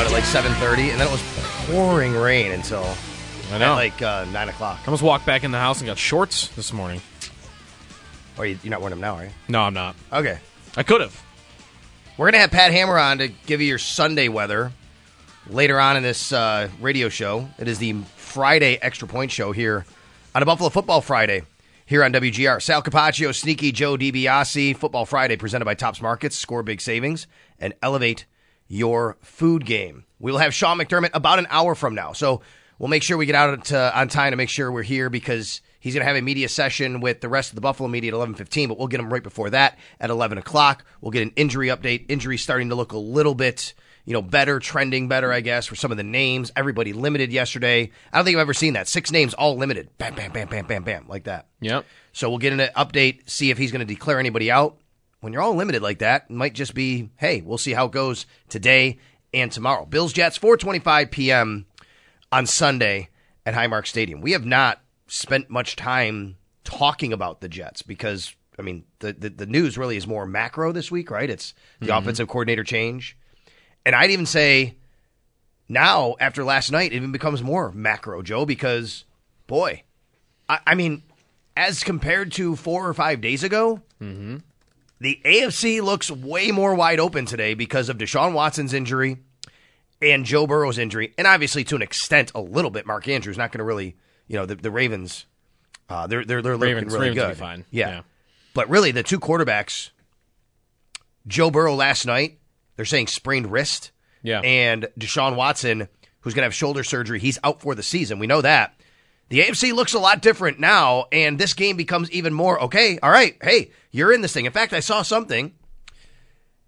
out at like 7.30, and then it was pouring rain until I know. like uh, 9 o'clock. I almost walked back in the house and got shorts this morning. Or you, you're not wearing them now, are you? No, I'm not. Okay. I could have. We're to have Pat Hammer on to give you your Sunday weather later on in this uh, radio show. It is the Friday Extra Point Show here on a Buffalo Football Friday here on WGR. Sal Capaccio, Sneaky Joe DiBiase, Football Friday presented by Tops Markets. Score big savings and elevate your food game. We will have Sean McDermott about an hour from now. So we'll make sure we get out to, on time to make sure we're here because he's going to have a media session with the rest of the Buffalo media at 11.15, but we'll get him right before that at 11 o'clock. We'll get an injury update. Injury starting to look a little bit, you know, better, trending better, I guess, for some of the names. Everybody limited yesterday. I don't think I've ever seen that. Six names all limited. Bam, bam, bam, bam, bam, bam, like that. Yep. So we'll get an update, see if he's going to declare anybody out. When you're all limited like that, it might just be, hey, we'll see how it goes today and tomorrow. Bills Jets, 4:25 p.m. on Sunday at Highmark Stadium. We have not spent much time talking about the Jets because I mean the the, the news really is more macro this week, right? It's the mm-hmm. offensive coordinator change, and I'd even say now after last night, it even becomes more macro, Joe, because boy, I, I mean, as compared to four or five days ago, mm-hmm. The AFC looks way more wide open today because of Deshaun Watson's injury and Joe Burrow's injury, and obviously to an extent, a little bit. Mark Andrews not going to really, you know, the, the Ravens, uh, they're they're they're looking Ravens, really Ravens good. be fine. Yeah. Yeah. but really the two quarterbacks, Joe Burrow last night, they're saying sprained wrist, Yeah. and Deshaun Watson, who's going to have shoulder surgery, he's out for the season. We know that. The AFC looks a lot different now, and this game becomes even more okay. All right, hey, you're in this thing. In fact, I saw something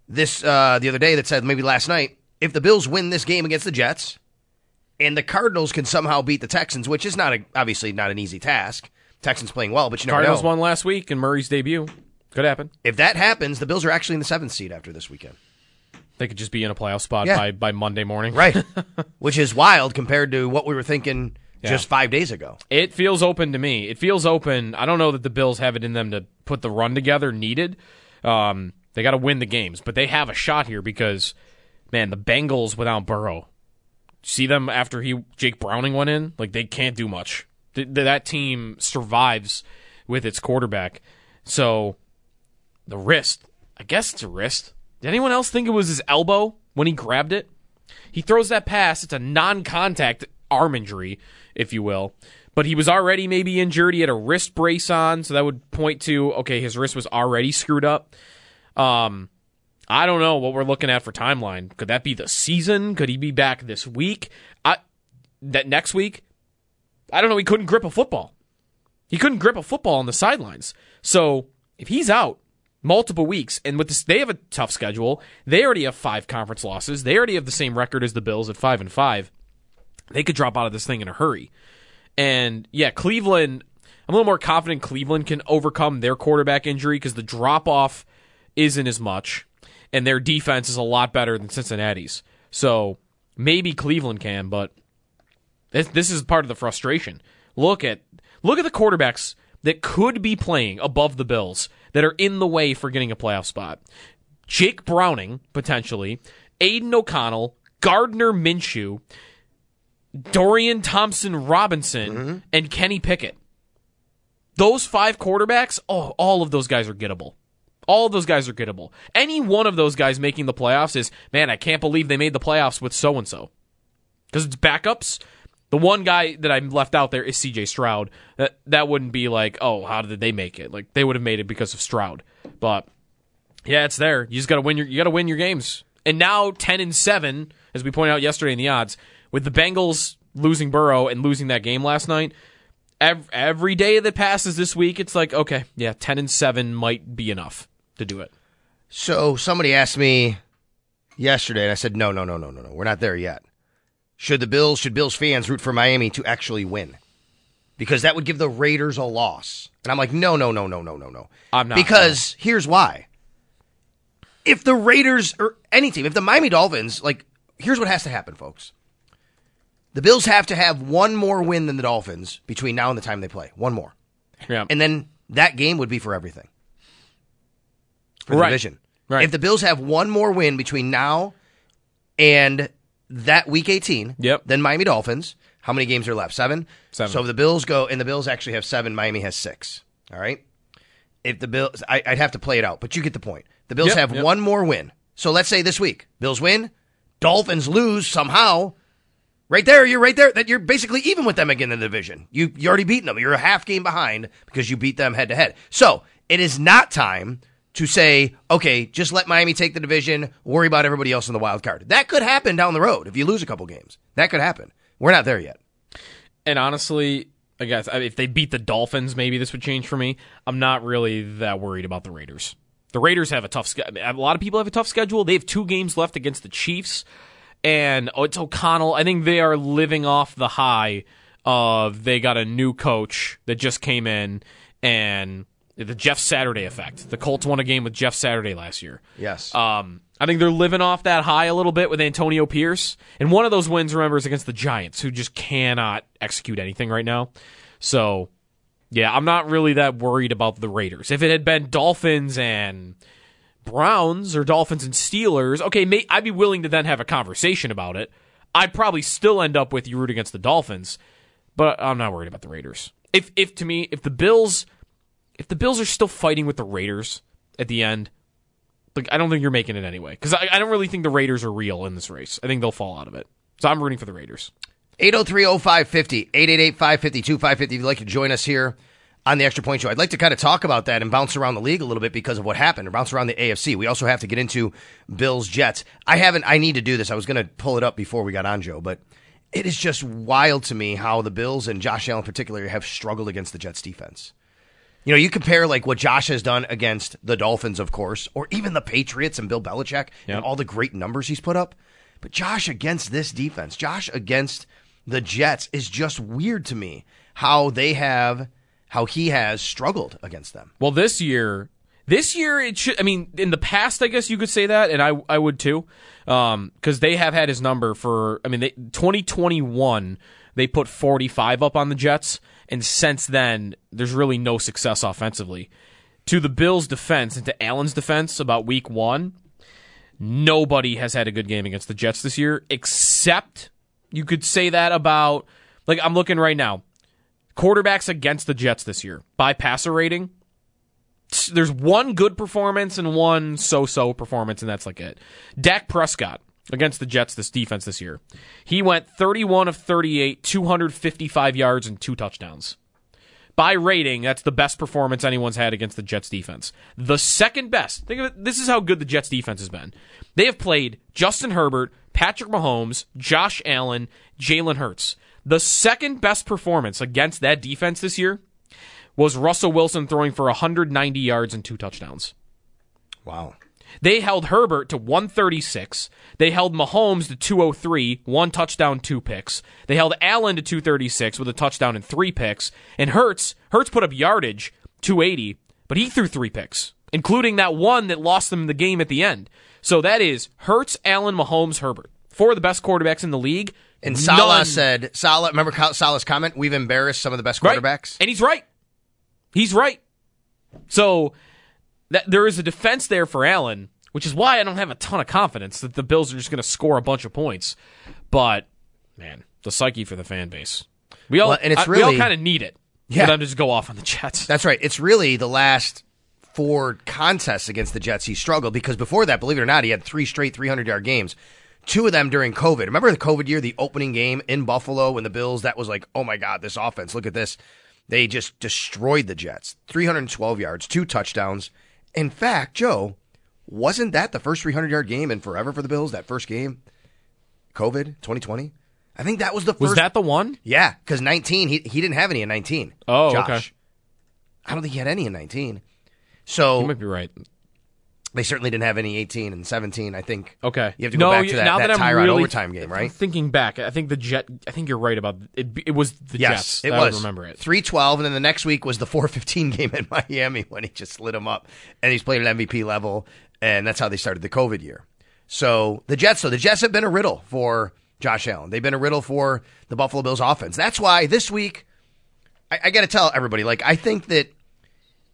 this uh, the other day that said maybe last night if the Bills win this game against the Jets, and the Cardinals can somehow beat the Texans, which is not a, obviously not an easy task. Texans playing well, but you never Cardinals know. won last week in Murray's debut. Could happen. If that happens, the Bills are actually in the seventh seed after this weekend. They could just be in a playoff spot Yeah. by, by Monday morning. Right. Which is wild compared to what we were thinking just five days ago. It feels open to me. It feels open. I don't know that the Bills have it in them to put the run together needed. Um, they got to win the games, but they have a shot here because, man, the Bengals without Burrow. See them after he Jake Browning went in, like they can't do much. Th- that team survives with its quarterback. So the wrist, I guess it's a wrist. Did anyone else think it was his elbow when he grabbed it? He throws that pass. It's a non-contact arm injury, if you will. But he was already maybe injured. He had a wrist brace on, so that would point to okay, his wrist was already screwed up. Um, I don't know what we're looking at for timeline. Could that be the season? Could he be back this week? I that next week? I don't know. He couldn't grip a football. He couldn't grip a football on the sidelines. So if he's out multiple weeks, and with this, they have a tough schedule. They already have five conference losses. They already have the same record as the Bills at five and five. They could drop out of this thing in a hurry. And yeah, Cleveland. I'm a little more confident Cleveland can overcome their quarterback injury because the drop off isn't as much, and their defense is a lot better than Cincinnati's. So maybe Cleveland can, but this, this is part of the frustration. Look at look at the quarterbacks that could be playing above the Bills that are in the way for getting a playoff spot. Jake Browning potentially, Aidan O'Connell, Gardner Minshew, Dorian Thompson Robinson, mm-hmm. and Kenny Pickett. Those five quarterbacks, oh, all of those guys are gettable. All of those guys are gettable. Any one of those guys making the playoffs is, man, I can't believe they made the playoffs with so and so. Because it's backups. The one guy that I'm left out there is CJ Stroud. That that wouldn't be like, oh, how did they make it? Like they would have made it because of Stroud. But yeah, it's there. You just got to win your you got to win your games. And now 10 and 7, as we pointed out yesterday in the odds, with the Bengals losing Burrow and losing that game last night, every, every day that passes this week, it's like, okay, yeah, 10 and 7 might be enough to do it. So somebody asked me yesterday, and I said, no, no, no, no, no, no. We're not there yet. Should the Bills, should Bills fans root for Miami to actually win? Because that would give the Raiders a loss. And I'm like, no, no, no, no, no, no, no. I'm not, Because here's why. If the Raiders or any team, if the Miami Dolphins, like, here's what has to happen, folks. The Bills have to have one more win than the Dolphins between now and the time they play. One more. Yeah. And then that game would be for everything. For the Right. division. Right. If the Bills have one more win between now and that week 18, Yep. then Miami Dolphins, how many games are left? Seven? Seven. So if the Bills go, and the Bills actually have seven, Miami has six. All right? If the Bills, I, I'd have to play it out, but you get the point. The Bills Yep, have yep. one more win. So let's say this week, Bills win, Dolphins lose somehow. Right there, you're right there. That you're basically even with them again in the division. You you already beaten them. You're a half game behind because you beat them head to head. So it is not time to say, okay, just let Miami take the division. Worry about everybody else in the wild card. That could happen down the road if you lose a couple games. That could happen. We're not there yet. And honestly, I guess if they beat the Dolphins, maybe this would change for me. I'm not really that worried about the Raiders. The Raiders have a tough schedule. A lot of people have a tough schedule. They have two games left against the Chiefs, and oh, it's O'Connell. I think they are living off the high of they got a new coach that just came in, and the Jeff Saturday effect. The Colts won a game with Jeff Saturday last year. Yes. Um, I think they're living off that high a little bit with Antonio Pierce. And one of those wins, remember, is against the Giants, who just cannot execute anything right now. So, yeah, I'm not really that worried about the Raiders. If it had been Dolphins and Browns or Dolphins and Steelers, okay, may, I'd be willing to then have a conversation about it. I'd probably still end up with you root against the Dolphins, but I'm not worried about the Raiders. If, if to me, if the Bills, if the Bills are still fighting with the Raiders at the end, like I don't think you're making it anyway because I, I don't really think the Raiders are real in this race. I think they'll fall out of it. So I'm rooting for the Raiders. 803-0550, 888-552-550 if you'd like to join us here on the Extra Point Show. I'd like to kind of talk about that and bounce around the league a little bit because of what happened, or bounce around the AFC. We also have to get into Bills Jets. I haven't I need to do this. I was going to pull it up before we got on, Joe, but it is just wild to me how the Bills and Josh Allen in particular have struggled against the Jets defense. You know, you compare like what Josh has done against the Dolphins, of course, or even the Patriots and Bill Belichick Yep. and all the great numbers he's put up. But Josh against this defense, Josh against the Jets is just weird to me how they have, how he has struggled against them. Well, this year, this year it should. I mean, in the past, I guess you could say that, and I I would too, um, because they have had his number for. I mean, they, 2021 they put 45 up on the Jets, and since then there's really no success offensively. To the Bills' defense and to Allen's defense about Week One, nobody has had a good game against the Jets this year, except you could say that about like I'm looking right now. Quarterbacks against the Jets this year by passer rating. There's one good performance and one so-so performance, and that's like it. Dak Prescott against the Jets, this defense this year, he went 31 of 38, 255 yards and two touchdowns. By rating, that's the best performance anyone's had against the Jets defense. The second best. Think of it. This is how good the Jets defense has been. They have played Justin Herbert, Patrick Mahomes, Josh Allen, Jalen Hurts. The second best performance against that defense this year was Russell Wilson throwing for 190 yards and two touchdowns. Wow. They held Herbert to 136. They held Mahomes to 203, one touchdown, two picks. They held Allen to 236 with a touchdown and three picks. And Hurts, Hurts put up yardage, 280, but he threw three picks, including that one that lost them the game at the end. So that is Hurts, Allen, Mahomes, Herbert. Four of the best quarterbacks in the league. And Salah None- said, Salah, remember Salah's comment? We've embarrassed some of the best Right. quarterbacks. And he's right. He's right. So that there is a defense there for Allen, which is why I don't have a ton of confidence that the Bills are just going to score a bunch of points. But man, the psyche for the fan base. We all Well, and it's I- we all kind of need it. Yeah. For them to just go off on the Jets. That's right. It's really the last four contests against the Jets he struggled because before that, believe it or not, he had three straight 300 yard games. Two of them during COVID. Remember the COVID year, the opening game in Buffalo when the Bills, that was like, oh my God, this offense, look at this. They just destroyed the Jets. 312 yards, two touchdowns. In fact, Joe, wasn't that the first 300 yard game in forever for the Bills? That first game? COVID 2020? I think that was the first. Was that the one? Yeah, because 19, he, he didn't have any in 19. Oh, Josh. okay. I don't think he had any in 19. So You might be right. They certainly didn't have any 18 and 17. I think. Okay. You have to go no, back to that, now that, that, I'm really overtime game, right? thinking back, I think the Jet. I think you're right about it. It was the Yes, Jets. it was. would remember it. 312, and then the next week was the 415 game in Miami when he just lit him up. And he's played at MVP level, and that's how they started the COVID year. So the Jets, so the Jets have been a riddle for Josh Allen. They've been a riddle for the Buffalo Bills offense. That's why this week, I, I got to tell everybody, like, I think that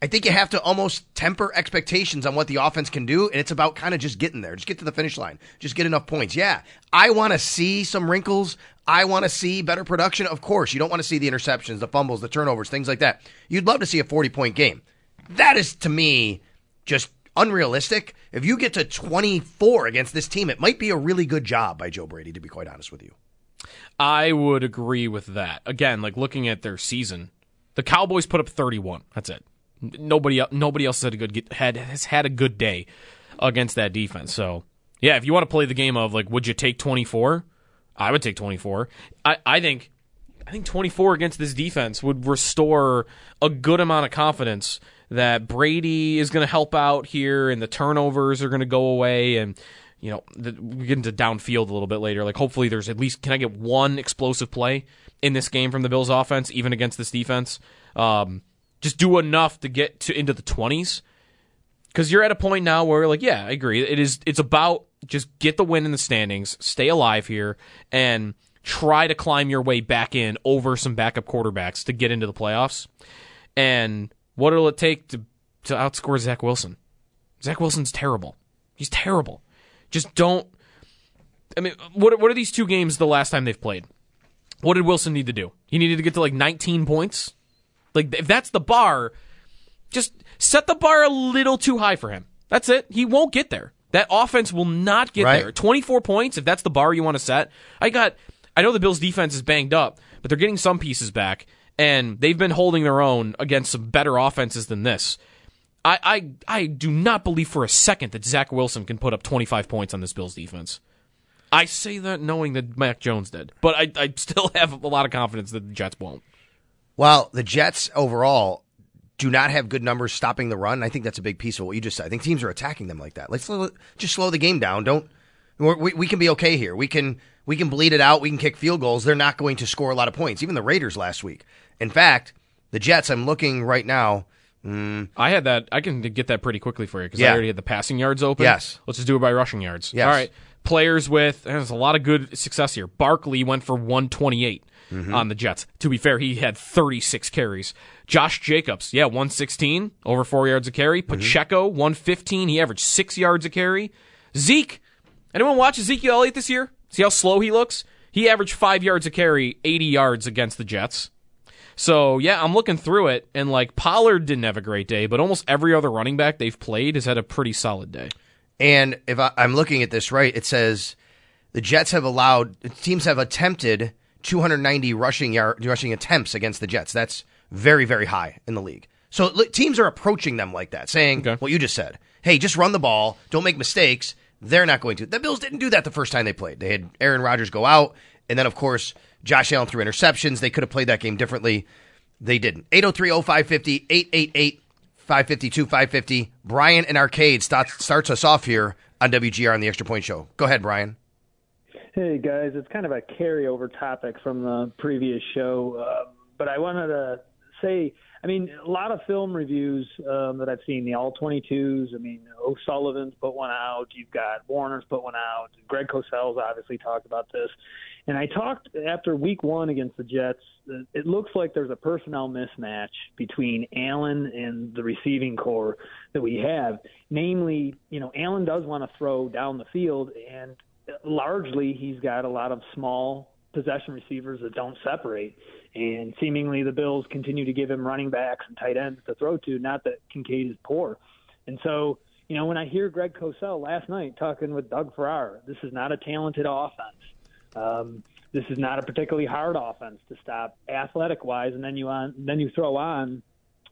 I think you have to almost temper expectations on what the offense can do, and it's about kind of just getting there. Just get to the finish line. Just get enough points. Yeah, I want to see some wrinkles. I want to see better production. Of course, you don't want to see the interceptions, the fumbles, the turnovers, things like that. You'd love to see a 40 point game. That is, to me, just unrealistic. If you get to 24 against this team, it might be a really good job by Joe Brady, to be quite honest with you. I would agree with that. Again, like looking at their season, the Cowboys put up 31. That's it. Nobody nobody else had a good had has had a good day against that defense. So yeah, if you want to play the game of like, would you take 24? I would take 24. I, I think I think 24 against this defense would restore a good amount of confidence that Brady is going to help out here and the turnovers are going to go away and you know the, we get into downfield a little bit later. Like hopefully there's at least can I get one explosive play in this game from the Bills offense even against this defense. Um, just do enough to get to into the 20s because you're at a point now where like yeah i agree. It is it's about just get the win in the standings stay alive here and try to climb your way back in over some backup quarterbacks to get into the playoffs. And what will it take to to outscore zach wilson. Zach wilson's terrible. He's terrible. Just don't i mean what, what are these two games the last time they've played? What did wilson need to do? He needed to get to like 19 points like if that's the bar, just set the bar a little too high for him. That's it. He won't get there. That offense will not get Right. there. 24 points if that's the bar you want to set. I got I know the Bills defense is banged up, but they're getting some pieces back and they've been holding their own against some better offenses than this. I, I I do not believe for a second that Zach Wilson can put up 25 points on this Bills defense. I say that knowing that Mac Jones did, but I, I still have a lot of confidence that the Jets won't. Well, the Jets overall do not have good numbers stopping the run. I think that's a big piece of what you just said. I think teams are attacking them like that. Let's slow, just slow the game down. Don't we, we can be okay here. We can we can bleed it out. We can kick field goals. They're not going to score a lot of points. Even the Raiders last week. In fact, the Jets. I'm looking right now. Mm. I had that. I can get that pretty quickly for you because Yeah. I already had the passing yards open. Yes. Let's just do it by rushing yards. Yes. All right. Players with there's a lot of good success here. Barkley went for 128 Mm-hmm. on the Jets. To be fair, he had 36 carries. Josh Jacobs, yeah, 116 over four yards a carry. Mm-hmm. Pacheco 115. He averaged six yards a carry. Zeke, anyone watch Ezekiel Elliott this year? See how slow he looks. He averaged five yards a carry, 80 yards against the Jets. So yeah, I'm looking through it, and like Pollard didn't have a great day, but almost every other running back they've played has had a pretty solid day. And if I, I'm looking at this right, it says the Jets have allowed teams have attempted 290 rushing yard rushing attempts against the Jets. That's very very high in the league. So teams are approaching them like that, saying Okay. what you just said. Hey, just run the ball, don't make mistakes. They're not going to. The Bills didn't do that the first time they played. They had Aaron Rodgers go out, and then of course Josh Allen threw interceptions. They could have played that game differently. They didn't. 803-0550, 888 552 550. Brian and Arcade starts, starts us off here on WGR on the Extra Point Show. Go ahead, Brian. Hey guys, it's kind of a carryover topic from the previous show, uh, but I wanted to say, I mean, a lot of film reviews um, that I've seen, the all 22s. I mean, O'Sullivan's put one out. You've got Warner's put one out. Greg Cosell's obviously talked about this. And I talked after week one against the Jets. uh, It looks like there's a personnel mismatch between Allen and the receiving corps that we have. Namely, you know, Allen does want to throw down the field, and largely he's got a lot of small possession receivers that don't separate. And seemingly the Bills continue to give him running backs and tight ends to throw to, not that Kincaid is poor. And so, you know, when I hear Greg Cosell last night talking with Doug Farrar, this is not a talented offense. Um, this is not a particularly hard offense to stop athletic wise, and then you on then you throw on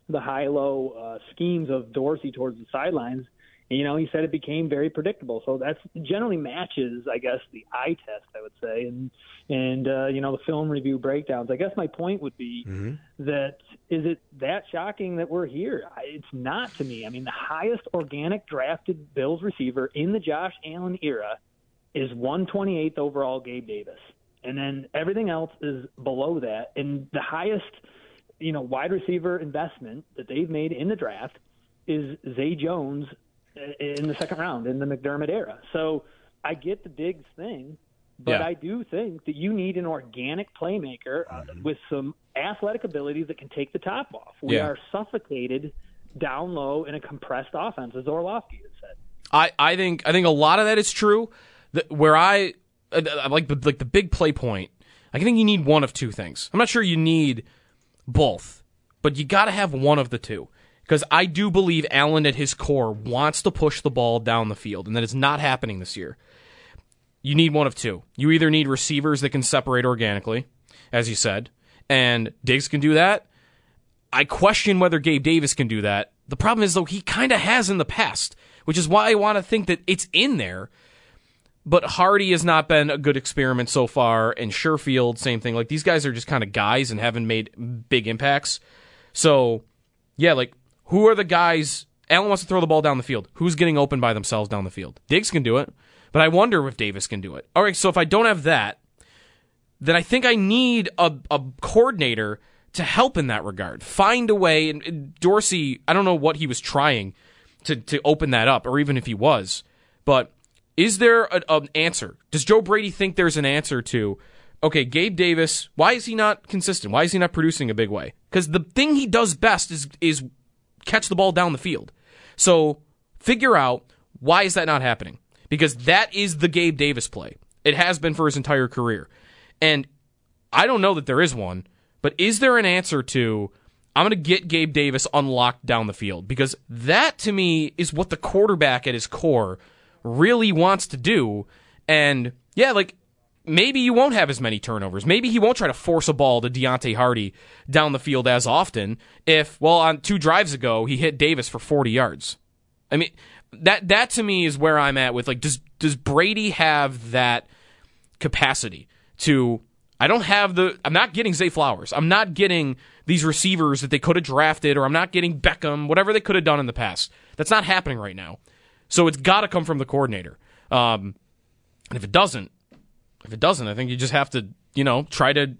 the high low uh, schemes of Dorsey towards the sidelines. You know, he said it became very predictable. So that's generally matches, I guess, the eye test, I would say, and and uh, you know the film review breakdowns. I guess my point would be that is it that shocking that we're here? It's not to me. I mean, the highest organic drafted Bills receiver in the Josh Allen era is 128th overall, Gabe Davis, and then everything else is below that. And the highest, you know, wide receiver investment that they've made in the draft is Zay Jones in the second round in the McDermott era. So I get the Diggs thing, but Yeah. I do think that you need an organic playmaker uh, with some athletic abilities that can take the top off. We Yeah. are suffocated down low in a compressed offense, as Orlovsky has said. I, I think I think a lot of that is true. Where I uh, like the like the big play point. I think you need one of two things. I'm not sure you need both, but you got to have one of the two because I do believe Allen at his core wants to push the ball down the field, and that is not happening this year. You need one of two. You either need receivers that can separate organically, as you said, and Diggs can do that. I question whether Gabe Davis can do that. The problem is, though, he kind of has in the past, which is why I want to think that it's in there. But Harty has not been a good experiment so far, and Sherfield, same thing. Like these guys are just kind of guys and haven't made big impacts. So, yeah, like who are the guys? Allen wants to throw the ball down the field. Who's getting open by themselves down the field? Diggs can do it, but I wonder if Davis can do it. All right, so if I don't have that, then I think I need a, a coordinator to help in that regard. Find a way. And Dorsey, I don't know what he was trying to to open that up, or even if he was, but is there a, an answer? Does Joe Brady think there's an answer to? Okay, Gabe Davis. Why is he not consistent? Why is he not producing a big way? Because the thing he does best is is catch the ball down the field. So figure out why is that not happening? Because that is the Gabe Davis play. It has been for his entire career. And I don't know that there is one, but is there an answer to I'm going to get Gabe Davis unlocked down the field? Because that to me is what the quarterback at his core really wants to do. And yeah, like maybe you won't have as many turnovers. Maybe he won't try to force a ball to Deonte Harty down the field as often. If well, on two drives ago he hit Davis for 40 yards. I mean that that to me is where I'm at with like does does Brady have that capacity to I don't have the I'm not getting Zay Flowers. I'm not getting these receivers that they could have drafted or I'm not getting Beckham, whatever they could have done in the past. That's not happening right now. So it's got to come from the coordinator. Um, and if it doesn't, if it doesn't, I think you just have to, you know, try to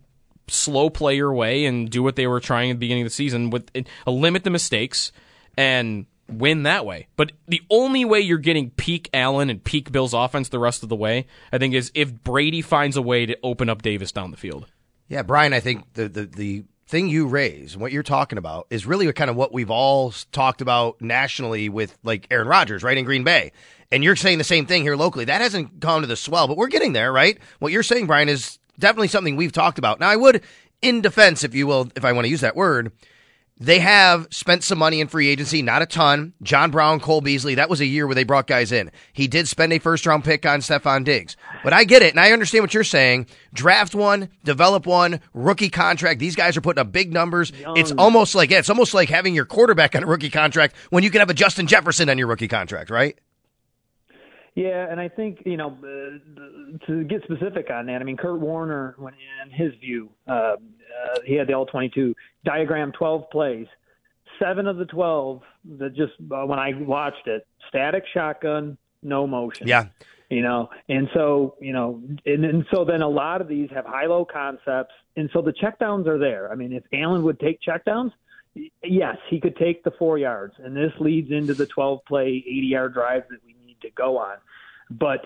slow play your way and do what they were trying at the beginning of the season with uh, limit the mistakes and win that way. But the only way you're getting peak Allen and peak Bills offense the rest of the way, I think, is if Brady finds a way to open up Davis down the field. Yeah, Brian, I think the the, the thing you raise, what you're talking about, is really kind of what we've all talked about nationally with like Aaron Rodgers, right in Green Bay. And you're saying the same thing here locally. That hasn't gone to the swell, but we're getting there, right? What you're saying, Brian, is definitely something we've talked about. Now, I would, in defense, if you will, if I want to use that word, they have spent some money in free agency, not a ton. John Brown, Cole Beasley, that was a year where they brought guys in. He did spend a first round pick on Stefon Diggs. But I get it, and I understand what you're saying. Draft one, develop one, rookie contract. These guys are putting up big numbers. Young. It's almost like, yeah, it's almost like having your quarterback on a rookie contract when you can have a Justin Jefferson on your rookie contract, right? Yeah, and I think you know uh, to get specific on that. I mean, Kurt Warner, when in his view, uh, uh, he had the all 22 diagram, 12 plays. Seven of the 12 that just uh, when I watched it, static shotgun, no motion. Yeah. You know, and so you know, and, and so then a lot of these have high-low concepts, and so the checkdowns are there. I mean, if Allen would take checkdowns, yes, he could take the four yards, and this leads into the 12-play, 80-yard drives that we need to go on. But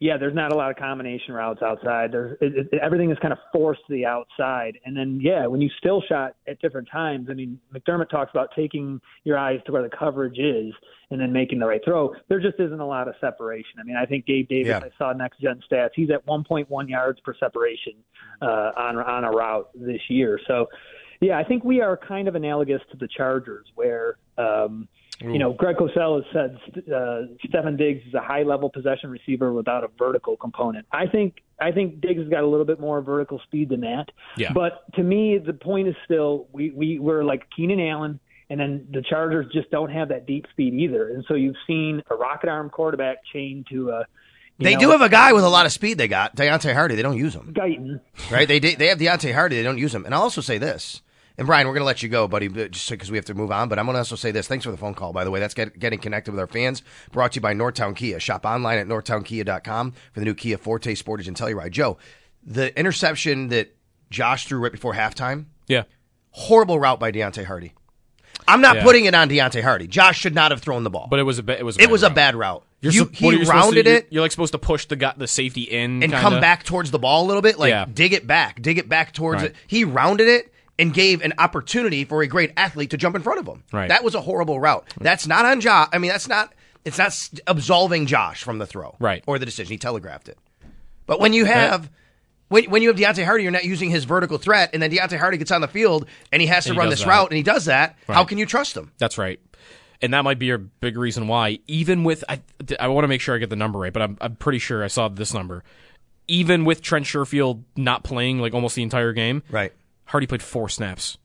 yeah, there's not a lot of combination routes outside. There's it, it, everything is kind of forced to the outside, and then yeah, when you still shot at different times. I mean, McDermott talks about taking your eyes to where the coverage is and then making the right throw. There just isn't a lot of separation. I mean, I think Gabe Davis. Yeah. I saw next gen stats. He's at 1.1 yards per separation uh, on on a route this year. So yeah, I think we are kind of analogous to the Chargers, where. Um, Ooh. You know, Greg Cosell has said uh, Diggs is a high-level possession receiver without a vertical component. I think I think Diggs has got a little bit more vertical speed than that. Yeah. But to me, the point is still we we we're like Keenan Allen, and then the Chargers just don't have that deep speed either. And so you've seen a rocket arm quarterback chained to a they know, do have a guy with a lot of speed. They got Deonte Harty. They don't use him. Guyton. Right? They they have Deonte Harty. They don't use him. And I'll also say this: and Brian, we're going to let you go, buddy, just because we have to move on. But I'm going to also say this. Thanks for the phone call, by the way. That's get, getting connected with our fans. Brought to you by Northtown Kia. Shop online at northtownkia.com for the new Kia Forte, Sportage, and Telluride. Joe, the interception that Josh threw right before halftime. Yeah. Horrible route by Deonte Harty. I'm not yeah. putting it on Deonte Harty. Josh should not have thrown the ball. But it was a ba- it was a it was route. a bad route. You're you, he you rounded to, it. You're, you're, like supposed to push the got the safety in and kinda. come back towards the ball a little bit. Like yeah. dig it back, dig it back towards right. it. He rounded it and gave an opportunity for a great athlete to jump in front of him. Right. That was a horrible route. That's not on Josh. I mean, that's not. It's not absolving Josh from the throw. Right. Or the decision. He telegraphed it. But when you uh, have. When, when you have Deonte Harty, you're not using his vertical threat, and then Deonte Harty gets on the field and he has to he run this that. route, and he does that. How can you trust him? That's right. And that might be a big reason why, even with, I, I want to make sure I get the number right, but I'm, I'm pretty sure I saw this number. Even with Trent Sherfield not playing like almost the entire game, Right. Harty played four snaps.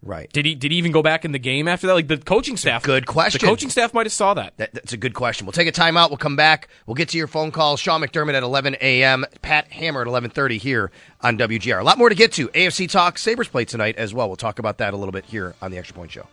Right. Did he? Did he even go back in the game after that? Like the coaching staff. good question. The coaching staff might have saw that. That, that's a good question. We'll take a timeout. We'll come back. We'll get to your phone call. Sean McDermott at 11 a.m. Pat Hammer at 11:30 here on WGR. A lot more to get to. AFC talk. Sabres play tonight as well. We'll talk about that a little bit here on the Extra Point Show.